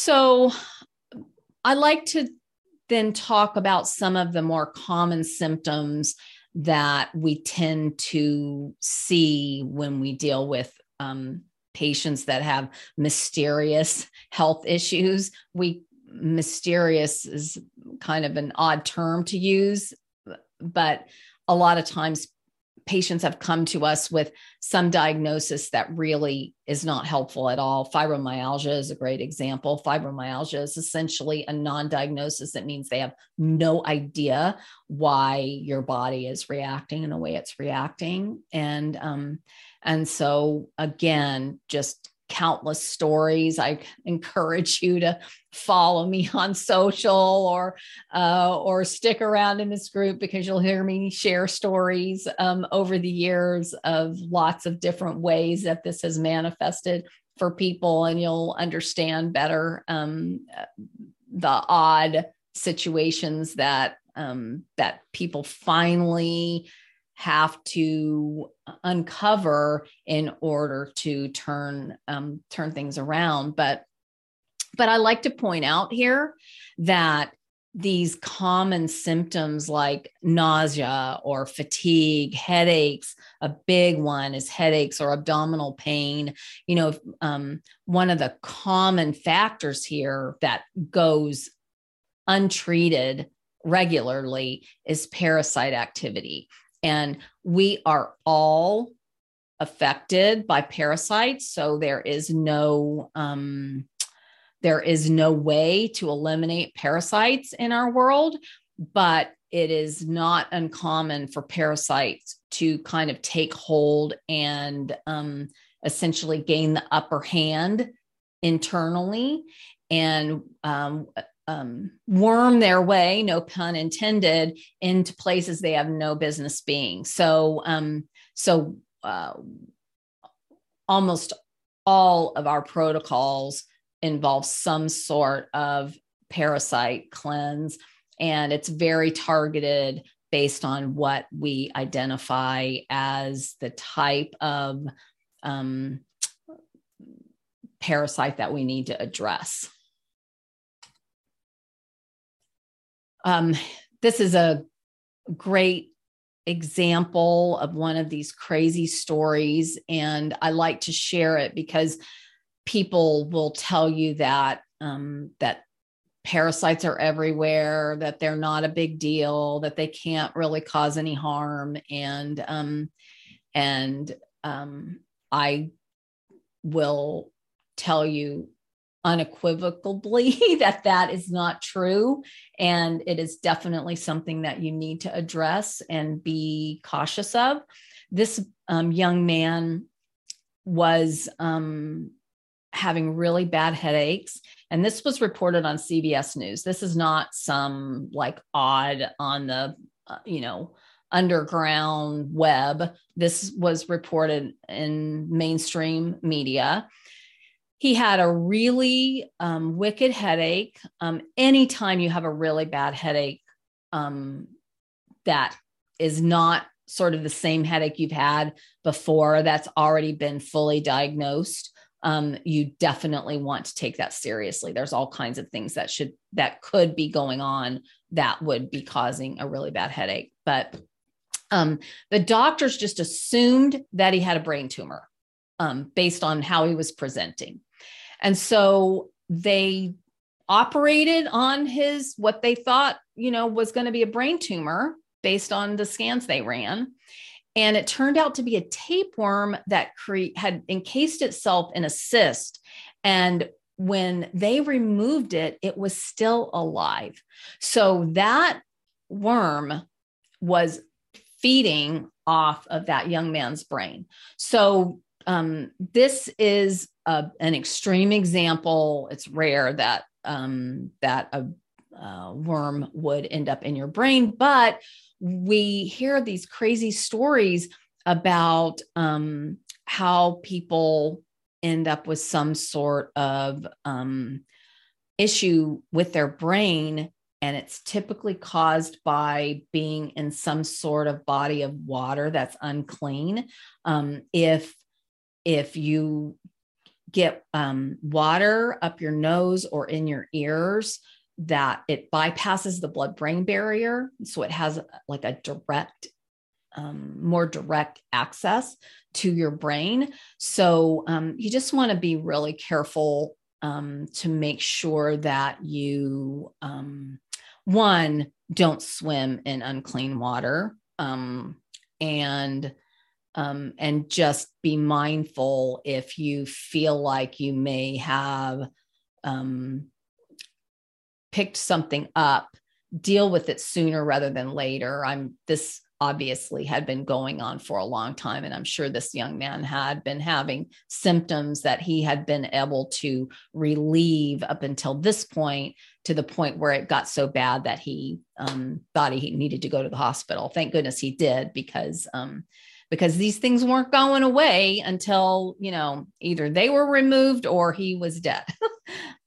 So I like to then talk about some of the more common symptoms that we tend to see when we deal with um, patients that have mysterious health issues. We mysterious is kind of an odd term to use, but a lot of times patients have come to us with some diagnosis that really is not helpful at all. Fibromyalgia is a great example. Fibromyalgia is essentially a non diagnosis. That means they have no idea why your body is reacting in the way it's reacting. And, um, and so, again, just countless stories. I encourage you to follow me on social or uh, or stick around in this group because you'll hear me share stories um, over the years of lots of different ways that this has manifested for people, and you'll understand better um, the odd situations that um, that people finally have to uncover in order to turn um, turn things around. But but I like to point out here that these common symptoms like nausea or fatigue, headaches, a big one is headaches or abdominal pain. You know, um, one of the common factors here that goes untreated regularly is parasite activity. And we are all affected by parasites. So there is no, um, there is no way to eliminate parasites in our world, but it is not uncommon for parasites to kind of take hold and um, essentially gain the upper hand internally. And um, um, worm their way, no pun intended, into places they have no business being. So, um, so uh, almost all of our protocols involve some sort of parasite cleanse, and it's very targeted based on what we identify as the type of um, parasite that we need to address. Um, this is a great example of one of these crazy stories, and I like to share it because people will tell you that um, that parasites are everywhere, that they're not a big deal, that they can't really cause any harm, and um, and um, I will tell you unequivocally that that is not true. And it is definitely something that you need to address and be cautious of. This um, young man was um, having really bad headaches. And this was reported on cbs news. This is not some like odd on the uh, you know underground web. This was reported in mainstream media he had a really um, wicked headache. Um, anytime you have a really bad headache um, that is not sort of the same headache you've had before, that's already been fully diagnosed, um, you definitely want to take that seriously. There's all kinds of things that should that could be going on that would be causing a really bad headache. But um, the doctors just assumed that he had a brain tumor um, based on how he was presenting. And so they operated on his what they thought, you know, was going to be a brain tumor based on the scans they ran. And it turned out to be a tapeworm that cre- had encased itself in a cyst. And when they removed it, it was still alive. So that worm was feeding off of that young man's brain. So um, this is a, an extreme example. It's rare that um, that a, a worm would end up in your brain, but we hear these crazy stories about um, how people end up with some sort of um, issue with their brain. And it's typically caused by being in some sort of body of water that's unclean. Um, if if you get um, water up your nose or in your ears that it bypasses the blood brain barrier. So it has like a direct, um, more direct access to your brain. So um, you just want to be really careful um, to make sure that you, um, one, don't swim in unclean water. Um, and um, and just be mindful if you feel like you may have um, picked something up deal with it sooner rather than later. I'm this obviously had been going on for a long time and i'm sure this young man had been having symptoms that he had been able to relieve up until this point to the point where it got so bad that he um, thought he needed to go to the hospital. Thank goodness he did because um, because these things weren't going away until, you know, either they were removed or he was dead.